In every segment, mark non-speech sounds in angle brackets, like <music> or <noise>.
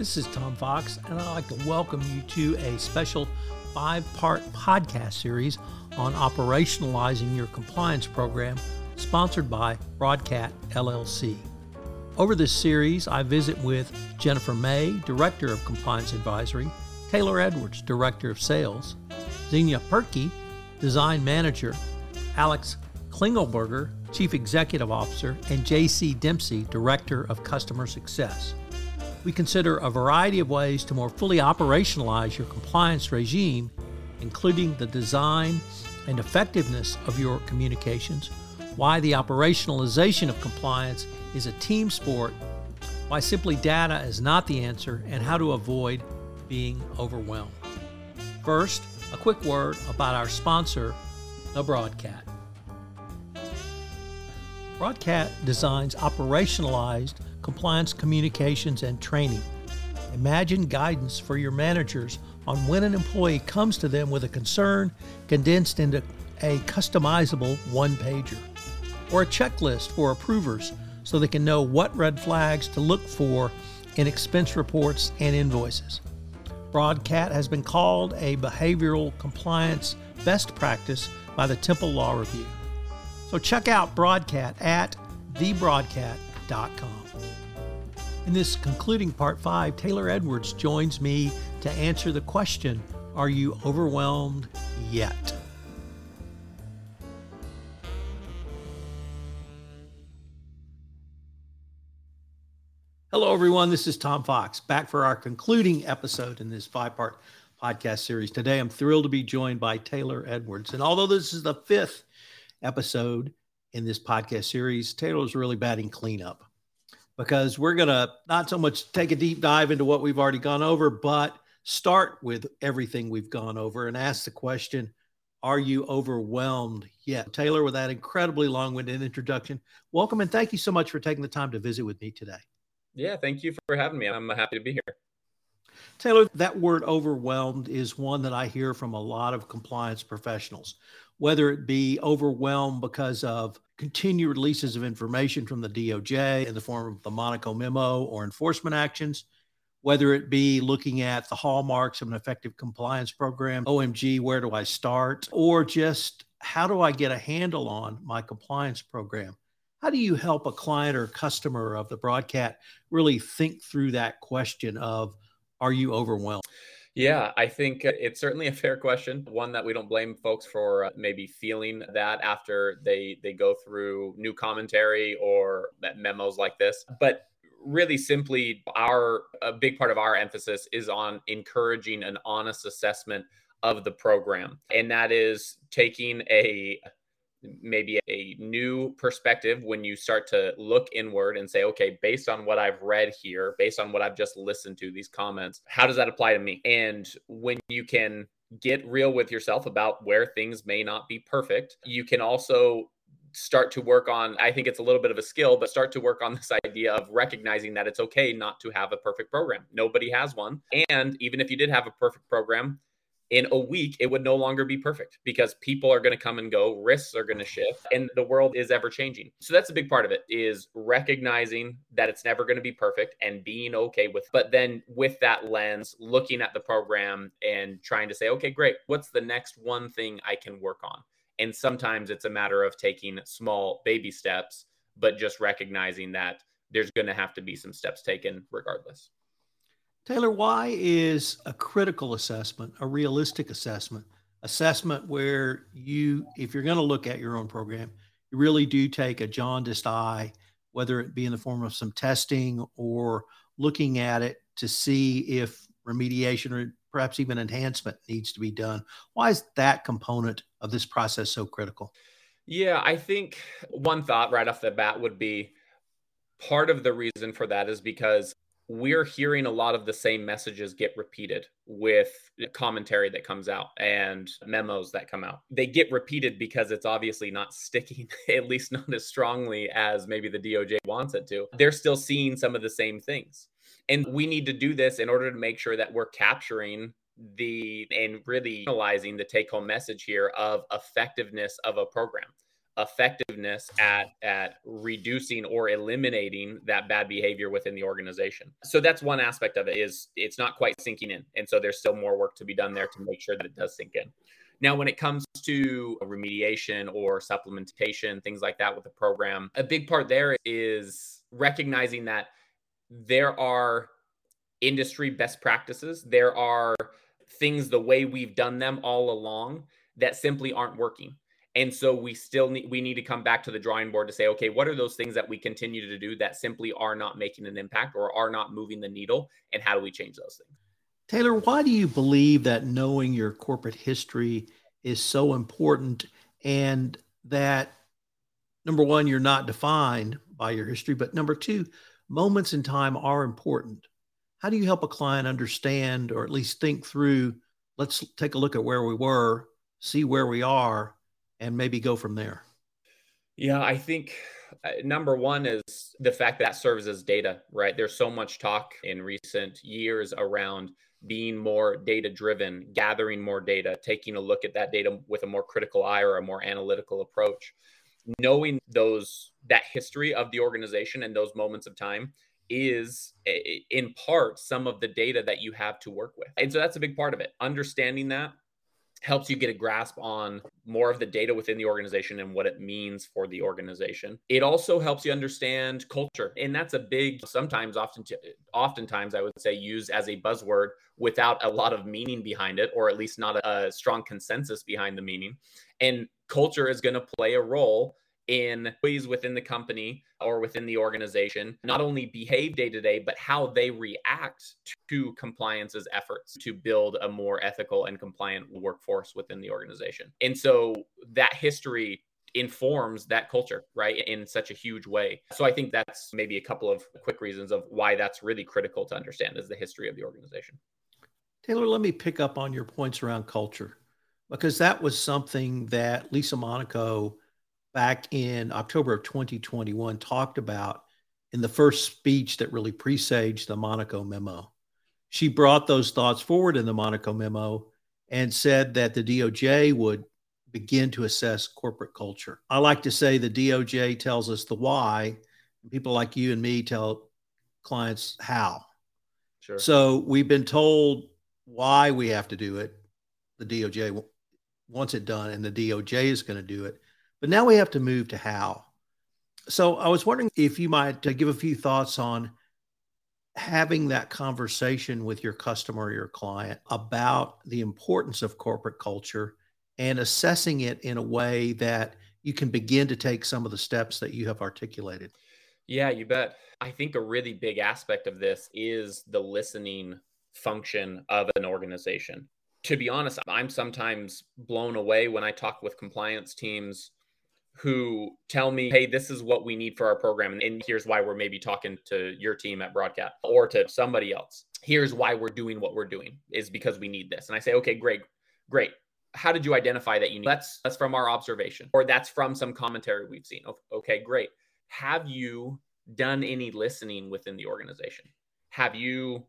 This is Tom Fox, and I'd like to welcome you to a special five part podcast series on operationalizing your compliance program, sponsored by Broadcat LLC. Over this series, I visit with Jennifer May, Director of Compliance Advisory, Taylor Edwards, Director of Sales, Xenia Perky, Design Manager, Alex Klingelberger, Chief Executive Officer, and JC Dempsey, Director of Customer Success. We consider a variety of ways to more fully operationalize your compliance regime, including the design and effectiveness of your communications, why the operationalization of compliance is a team sport, why simply data is not the answer, and how to avoid being overwhelmed. First, a quick word about our sponsor, the Broadcat. Broadcat designs operationalized compliance communications and training. Imagine guidance for your managers on when an employee comes to them with a concern condensed into a customizable one pager, or a checklist for approvers so they can know what red flags to look for in expense reports and invoices. Broadcat has been called a behavioral compliance best practice by the Temple Law Review. So check out Broadcat at thebroadcat.com. In this concluding part five, Taylor Edwards joins me to answer the question Are you overwhelmed yet? Hello, everyone. This is Tom Fox back for our concluding episode in this five part podcast series. Today, I'm thrilled to be joined by Taylor Edwards. And although this is the fifth episode in this podcast series, Taylor's really batting cleanup because we're going to not so much take a deep dive into what we've already gone over, but start with everything we've gone over and ask the question Are you overwhelmed yet? Taylor, with that incredibly long winded introduction, welcome and thank you so much for taking the time to visit with me today. Yeah, thank you for having me. I'm happy to be here. Taylor, that word overwhelmed is one that I hear from a lot of compliance professionals, whether it be overwhelmed because of continued releases of information from the DOJ in the form of the Monaco memo or enforcement actions, whether it be looking at the hallmarks of an effective compliance program, OMG, where do I start, or just how do I get a handle on my compliance program? How do you help a client or customer of the Broadcat really think through that question of are you overwhelmed? Yeah, I think it's certainly a fair question. One that we don't blame folks for uh, maybe feeling that after they they go through new commentary or memos like this. But really simply our a big part of our emphasis is on encouraging an honest assessment of the program. And that is taking a maybe a new perspective when you start to look inward and say, okay, based on what I've read here, based on what I've just listened to, these comments, how does that apply to me? And when you can get real with yourself about where things may not be perfect, you can also start to work on i think it's a little bit of a skill but start to work on this idea of recognizing that it's okay not to have a perfect program nobody has one and even if you did have a perfect program in a week it would no longer be perfect because people are going to come and go risks are going to shift and the world is ever changing. So that's a big part of it is recognizing that it's never going to be perfect and being okay with but then with that lens looking at the program and trying to say okay great what's the next one thing i can work on? And sometimes it's a matter of taking small baby steps but just recognizing that there's going to have to be some steps taken regardless Taylor, why is a critical assessment a realistic assessment? Assessment where you, if you're going to look at your own program, you really do take a jaundiced eye, whether it be in the form of some testing or looking at it to see if remediation or perhaps even enhancement needs to be done. Why is that component of this process so critical? Yeah, I think one thought right off the bat would be part of the reason for that is because we're hearing a lot of the same messages get repeated with commentary that comes out and memos that come out. They get repeated because it's obviously not <laughs> sticking, at least not as strongly as maybe the DOJ wants it to. They're still seeing some of the same things. And we need to do this in order to make sure that we're capturing the and really analyzing the take home message here of effectiveness of a program effectiveness at at reducing or eliminating that bad behavior within the organization. So that's one aspect of it is it's not quite sinking in. And so there's still more work to be done there to make sure that it does sink in. Now, when it comes to remediation or supplementation, things like that with the program, a big part there is recognizing that there are industry best practices. There are things the way we've done them all along that simply aren't working. And so we still need we need to come back to the drawing board to say, okay, what are those things that we continue to do that simply are not making an impact or are not moving the needle? And how do we change those things? Taylor, why do you believe that knowing your corporate history is so important and that number one, you're not defined by your history, but number two, moments in time are important. How do you help a client understand or at least think through? Let's take a look at where we were, see where we are, and maybe go from there? Yeah, I think uh, number one is the fact that serves as data, right? There's so much talk in recent years around being more data driven, gathering more data, taking a look at that data with a more critical eye or a more analytical approach. Knowing those that history of the organization and those moments of time is in part some of the data that you have to work with. And so that's a big part of it. Understanding that helps you get a grasp on more of the data within the organization and what it means for the organization. It also helps you understand culture. And that's a big sometimes often oftentimes I would say used as a buzzword without a lot of meaning behind it or at least not a strong consensus behind the meaning. And culture is going to play a role in ways within the company or within the organization not only behave day to day but how they react to compliance's efforts to build a more ethical and compliant workforce within the organization. And so that history informs that culture right in such a huge way. So i think that's maybe a couple of quick reasons of why that's really critical to understand is the history of the organization. Taylor let me pick up on your points around culture because that was something that lisa monaco back in October of 2021 talked about in the first speech that really presaged the Monaco memo. She brought those thoughts forward in the Monaco memo and said that the DOJ would begin to assess corporate culture. I like to say the DOJ tells us the why, and people like you and me tell clients how. Sure. So we've been told why we have to do it. The DOJ wants it done, and the DOJ is going to do it. But now we have to move to how. So I was wondering if you might uh, give a few thoughts on having that conversation with your customer or your client about the importance of corporate culture and assessing it in a way that you can begin to take some of the steps that you have articulated. Yeah, you bet. I think a really big aspect of this is the listening function of an organization. To be honest, I'm sometimes blown away when I talk with compliance teams who tell me, hey, this is what we need for our program. And here's why we're maybe talking to your team at Broadcat or to somebody else. Here's why we're doing what we're doing is because we need this. And I say, okay, great, great. How did you identify that you need? That's that's from our observation, or that's from some commentary we've seen. Okay, great. Have you done any listening within the organization? Have you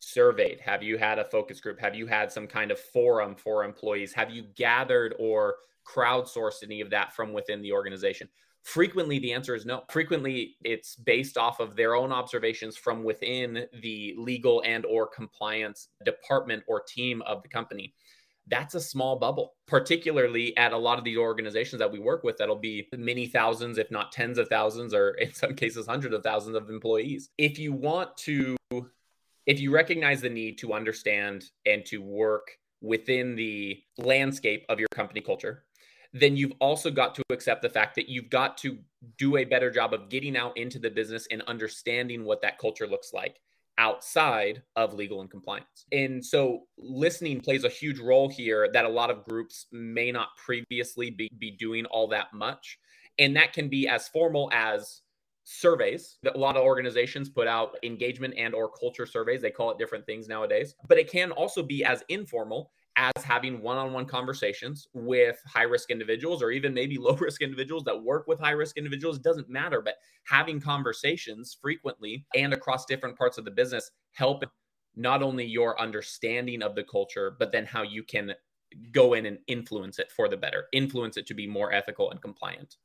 surveyed? Have you had a focus group? Have you had some kind of forum for employees? Have you gathered or crowdsourced any of that from within the organization? Frequently, the answer is no. Frequently, it's based off of their own observations from within the legal and or compliance department or team of the company that's a small bubble, particularly at a lot of these organizations that we work with that'll be many thousands, if not tens of thousands, or in some cases, hundreds of thousands of employees. If you want to, if you recognize the need to understand and to work within the landscape of your company culture, then you've also got to accept the fact that you've got to do a better job of getting out into the business and understanding what that culture looks like outside of legal and compliance. And so listening plays a huge role here that a lot of groups may not previously be, be doing all that much. And that can be as formal as surveys that a lot of organizations put out engagement and or culture surveys they call it different things nowadays but it can also be as informal as having one-on-one conversations with high risk individuals or even maybe <laughs> low risk individuals that work with high risk individuals doesn't matter but having conversations frequently and across different parts of the business help not only your understanding of the culture but then how you can go in and influence it for the better, influence it to be more ethical and compliant.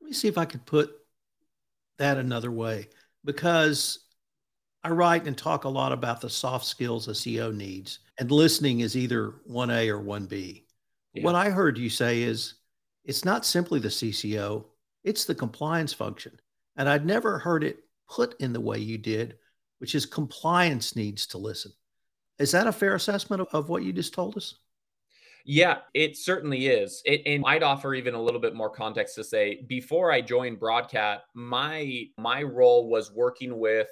Let me see if I could put that another way because I write and talk a lot about the soft skills a CEO needs, and listening is either 1A or 1B. Yeah. What I heard you say is it's not simply the CCO, it's the compliance function. And I'd never heard it put in the way you did, which is compliance needs to listen. Is that a fair assessment of, of what you just told us? Yeah, it certainly is. It, and I'd offer even a little bit more context to say before I joined Broadcat, my my role was working with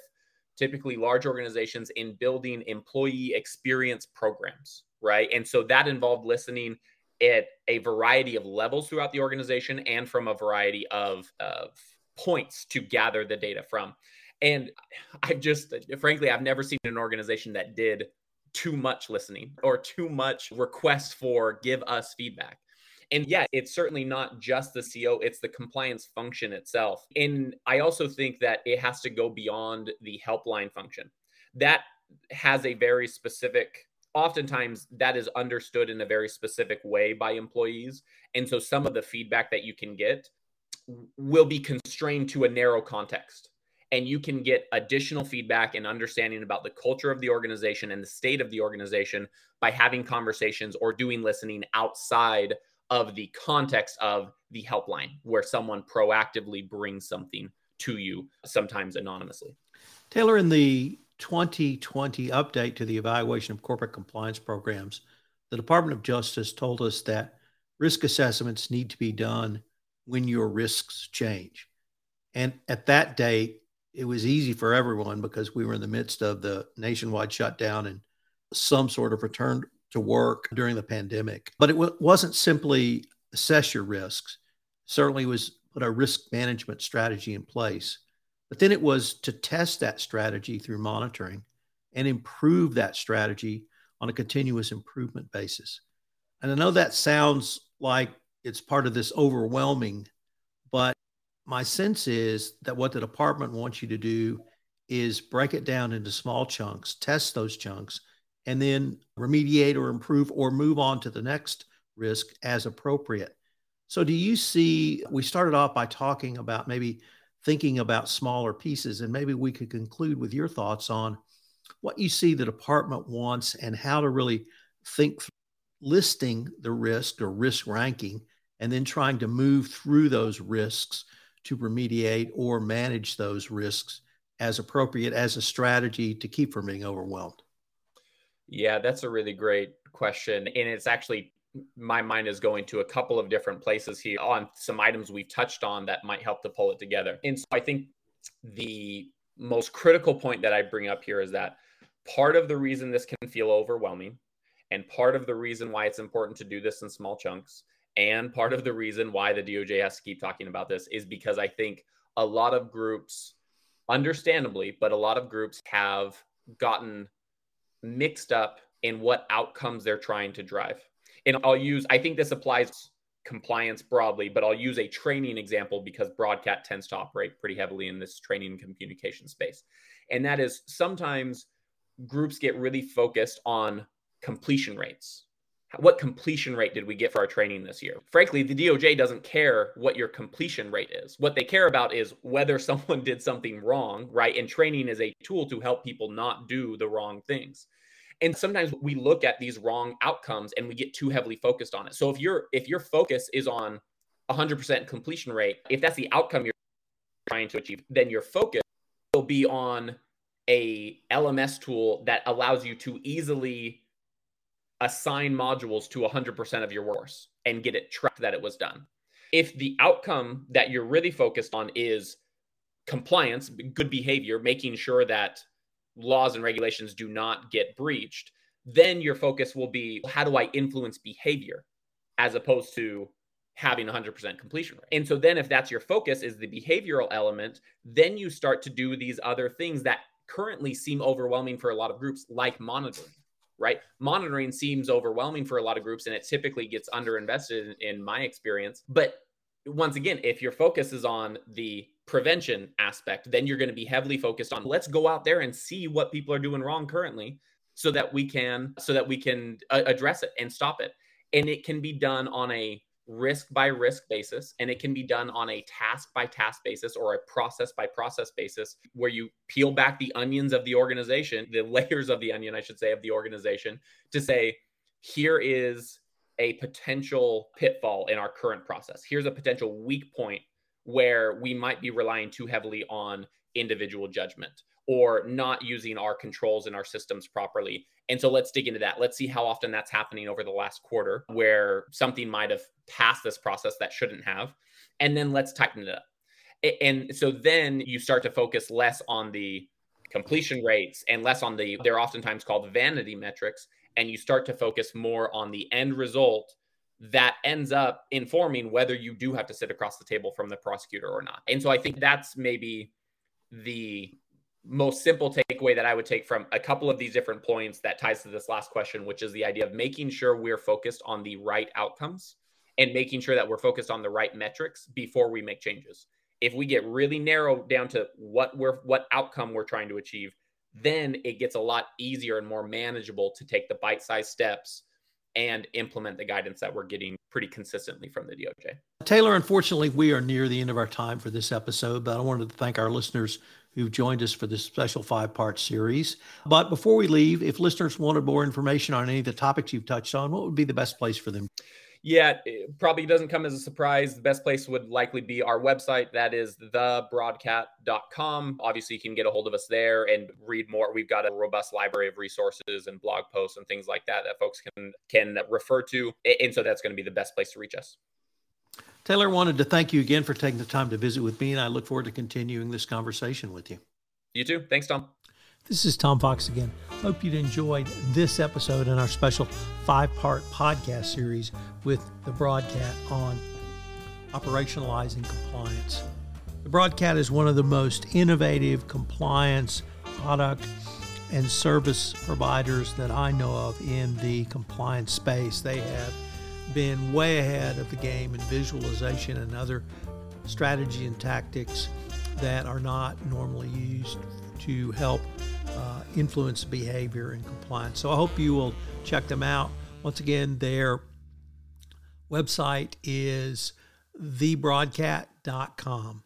typically large organizations in building employee experience programs, right? And so that involved listening at a variety of levels throughout the organization and from a variety of, of points to gather the data from. And I've just, frankly, I've never seen an organization that did too much listening or too much request for give us feedback. And yeah, it's certainly not just the CO, it's the compliance function itself. And I also think that it has to go beyond the helpline function. That has a very specific oftentimes that is understood in a very specific way by employees and so some of the feedback that you can get will be constrained to a narrow context and you can get additional feedback and understanding about the culture of the organization and the state of the organization by having conversations or doing listening outside of the context of the helpline where someone proactively brings something to you sometimes anonymously. Taylor in the 2020 update to the evaluation of corporate compliance programs the department of justice told us that risk assessments need to be done when your risks change. And at that date it was easy for everyone because we were in the midst of the nationwide shutdown and some sort of return to work during the pandemic. But it w- wasn't simply assess your risks. Certainly was put a risk management strategy in place. But then it was to test that strategy through monitoring and improve that strategy on a continuous improvement basis. And I know that sounds like it's part of this overwhelming, but my sense is that what the department wants you to do is break it down into small chunks, test those chunks, and then remediate or improve or move on to the next risk as appropriate. So, do you see? We started off by talking about maybe thinking about smaller pieces, and maybe we could conclude with your thoughts on what you see the department wants and how to really think listing the risk or risk ranking and then trying to move through those risks to remediate or manage those risks as appropriate as a strategy to keep from being overwhelmed? Yeah, that's a really great question. And it's actually, my mind is going to a couple of different places here on some items we've touched on that might help to pull it together. And so I think the most critical point that I bring up here is that part of the reason this can feel overwhelming and part of the reason why it's important to do this in small chunks and part of the reason why the DOJ has to keep talking about this is because I think a lot of groups, understandably, but a lot of groups have gotten mixed up in what outcomes they're trying to drive. And I'll use, I think this applies compliance broadly, but I'll use a training example because Broadcat tends to operate pretty heavily in this training and communication space. And that is sometimes groups get really focused on completion rates what completion rate did we get for our training this year? Frankly, the DOJ doesn't care what your completion rate is. What they care about is whether <laughs> someone did something wrong, right? And training is a tool to help people not do the wrong things. And sometimes we look at these wrong outcomes and we get too heavily focused on it. So if your if your focus is on 100% completion rate, if that's the outcome you're trying to achieve, then your focus will be on a LMS tool that allows you to easily assign modules to 100% of your workforce and get it tracked that it was done. If the outcome that you're really focused on is compliance, good behavior, making sure that laws and regulations do not get breached, then your focus will be how do I influence behavior as opposed to having 100% completion rate. And so then if that's your focus is the behavioral element, then you start to do these other things that currently seem overwhelming for a lot of groups like monitoring right? Monitoring seems overwhelming for a lot of groups and it typically gets underinvested in, in my experience. But once again, if your focus is on the prevention aspect, then you're going to be heavily focused on let's go out there and see what people are doing wrong currently so that we can so that we can uh, address it and stop it and it can be done on a risk by risk basis and it can be done on a task by task basis or a process by process basis where you peel back the onions of the organization the <laughs> layers of the onion i should say of the organization to say here is a potential pitfall in our current process. Here's a potential weak point where we might be relying too heavily on individual judgment or not using our controls and our systems properly. And so let's dig into that. Let's see how often that's happening over the last quarter where something might have passed this process that shouldn't have. And then let's tighten it up. And so then you start to focus less on the completion rates and less on the, they're oftentimes called vanity metrics. And you start to focus more on the end result that ends up informing whether you do have to sit across the table from the prosecutor or not. And so I think that's maybe the most simple takeaway that I would take from a couple of these different points that ties to this last question, which is the idea of making sure we're focused on the right outcomes and making sure that we're focused on the right metrics before we make changes. If we get really narrow down to what we're what outcome we're trying to achieve, then it gets a lot easier and more manageable to take the bite-sized steps and implement the guidance that we're getting pretty consistently from the DOJ. Taylor, unfortunately, we are near the end of our time for this episode, but I wanted to thank our listeners who've joined us for this special five part series. But before we leave, if listeners wanted more information on any of the topics you've touched on, what would be the best place for them? Yeah, probably doesn't come as a surprise. The best place would likely be our website. That is thebroadcat.com. Obviously, you can get a hold of us there and read more. We've got a robust library of resources and blog posts and things like that that folks can can refer to. And so that's going to be the best place to reach us. Taylor, wanted to thank you again for taking the time to visit with me, and I look forward to continuing this conversation with you. You too. Thanks, Tom. This is Tom Fox again. Hope you'd enjoyed this episode in our special five part podcast series with the Broadcat on operationalizing compliance. The Broadcat is one of the most innovative compliance product and service providers that I know of in the compliance space. They have been way ahead of the game in visualization and other strategy and tactics that are not normally used to help uh, influence behavior and compliance. So I hope you will check them out. Once again, their website is thebroadcat.com.